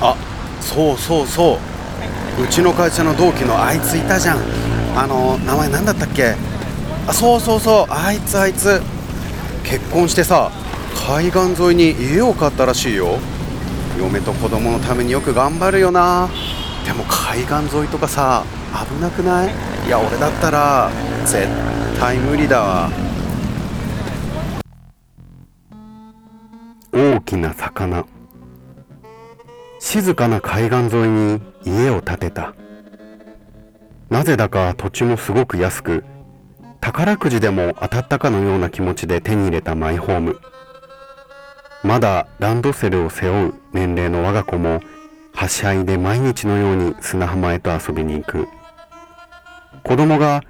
あそうそうそう。うちの会社の同期のあいついたじゃん。あの名前何だったっけ？あそうそうそう。あいつあいつ。結婚してさ海岸沿いに家を買ったらしいよ。嫁と子供のためによく頑張るよな。でも海岸沿いとかさ危なくない？いや俺だったら絶対無理だわ。大きな魚。静かな海岸沿いに家を建てた。なぜだか土地もすごく安く宝くじでも当たったかのような気持ちで手に入れたマイホーム。まだランドセルを背負う年齢の我が子もはしゃいで毎日のように砂浜へと遊びに行く。子供が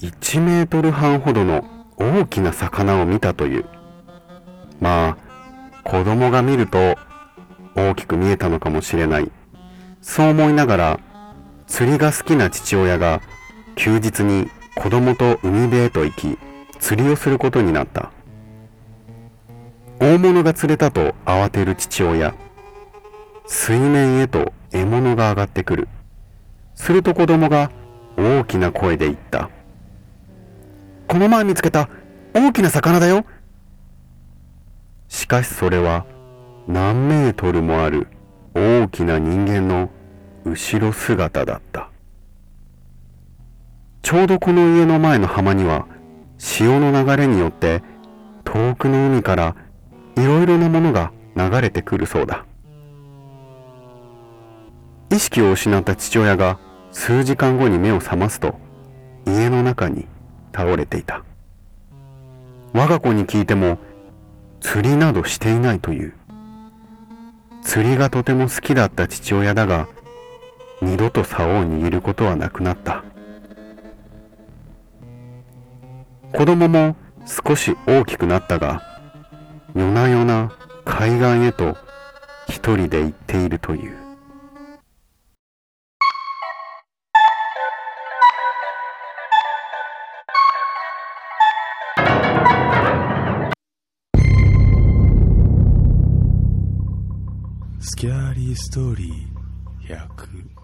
1メートル半ほどの大きな魚を見たという。まあ子供が見ると大きく見えたのかもしれない。そう思いながら釣りが好きな父親が休日に子供と海辺へと行き釣りをすることになった。大物が釣れたと慌てる父親。水面へと獲物が上がってくる。すると子供が大きな声で言った。この前見つけた大きな魚だよ。しかしそれは何メートルもある大きな人間の後ろ姿だった。ちょうどこの家の前の浜には潮の流れによって遠くの海からいろいろなものが流れてくるそうだ。意識を失った父親が数時間後に目を覚ますと家の中に倒れていた。我が子に聞いても釣りなどしていないという。釣りがとても好きだった父親だが二度と竿を握ることはなくなった。子供も少し大きくなったが夜な夜な海岸へと一人で行っているという。スキャーリーストーリー100